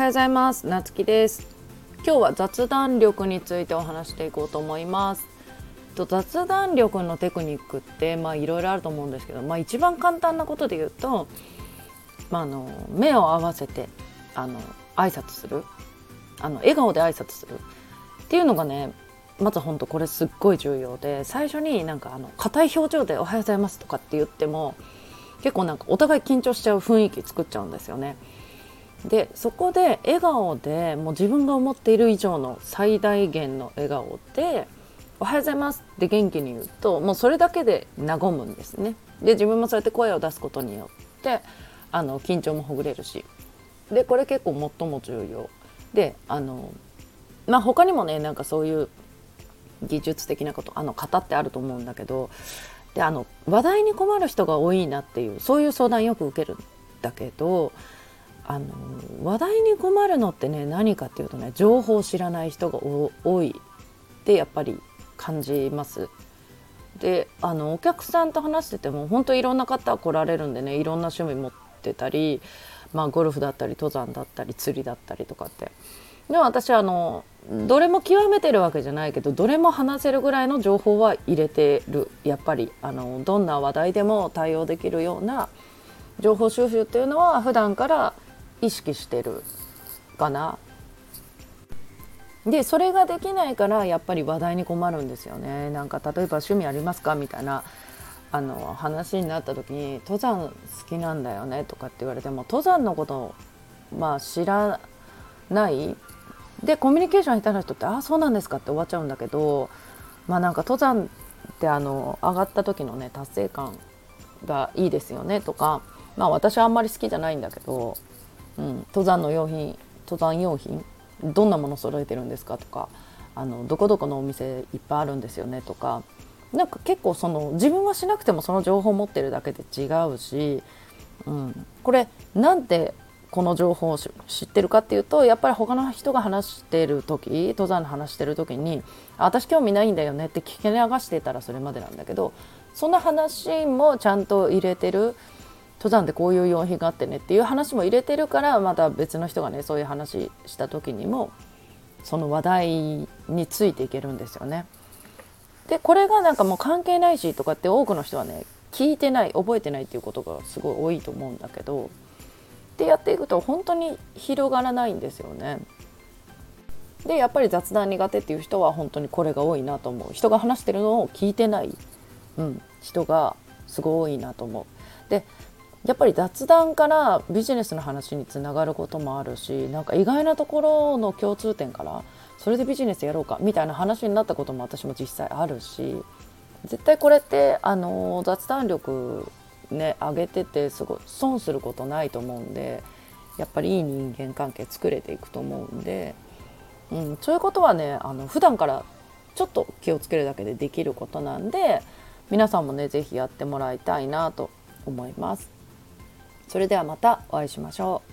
はようございます。なつきです。今日は雑談力についてお話していこうと思います。と雑談力のテクニックってまあいろいろあると思うんですけどまあ一番簡単なことで言うとまあ、あの目を合わせてあの挨拶する。あの笑顔で挨拶する。っていうのがねまず本当これすっごい重要で最初になんかあの硬い表情で「おはようございます」とかって言っても結構なんかお互い緊張しちゃう雰囲気作っちゃうんですよね。でそこで笑顔でもう自分が思っている以上の最大限の笑顔で「おはようございます」って元気に言うともうそれだけで和むんですね。で自分もそうやって声を出すことによってあの緊張もほぐれるしでこれ結構最も重要であのまあ他にもねなんかそういう技術的なことあの型ってあると思うんだけどであの話題に困る人が多いなっていうそういう相談よく受けるんだけどあの話題に困るのってね何かっていうとね情報を知らない人が多いってやっぱり感じます。であのお客さんと話してても本当いろんな方来られるんでねいろんな趣味持ってたり、まあ、ゴルフだったり登山だったり釣りだったりとかってでも私あのどれも極めてるわけじゃないけどどれも話せるぐらいの情報は入れてるやっぱりあのどんな話題でも対応できるような情報収集っていうのは普段から意識してるかな。でそれができないからやっぱり話題に困るんですよね。なんか例えば趣味ありますかみたいなあの話になった時に登山好きなんだよねとかって言われても登山のことをまあ知らないでコミュニケーション下手な人って「ああそうなんですか」って終わっちゃうんだけどまあなんか登山ってあの上がった時のね達成感がいいですよねとかまあ私はあんまり好きじゃないんだけど、うん、登山の用品登山用品どんなもの揃えてるんですかとかあのどこどこのお店いっぱいあるんですよねとかなんか結構その自分はしなくてもその情報を持ってるだけで違うし、うん、これなんでこの情報を知ってるかっていうとやっぱり他の人が話してる時登山の話してる時に私興味ないんだよねって聞き流してたらそれまでなんだけどそんな話もちゃんと入れてる登山でこういう用品があってねっていう話も入れてるからまた別の人がねそういう話した時にもその話題についていけるんですよね。でこれがなんかもう関係ないしとかって多くの人はね聞いてない覚えてないっていうことがすごい多いと思うんだけどってやっていくと本当に広がらないんですよね。でやっぱり雑談苦手っていう人は本当にこれが多いなと思う人が話してるのを聞いてない、うん、人がすごい多いなと思う。でやっぱり雑談からビジネスの話につながることもあるしなんか意外なところの共通点からそれでビジネスやろうかみたいな話になったことも私も実際あるし絶対これってあの雑談力ね上げててすごい損することないと思うんでやっぱりいい人間関係作れていくと思うんで、うん、そういうことはねあの普段からちょっと気をつけるだけでできることなんで皆さんもね是非やってもらいたいなと思います。それではまたお会いしましょう。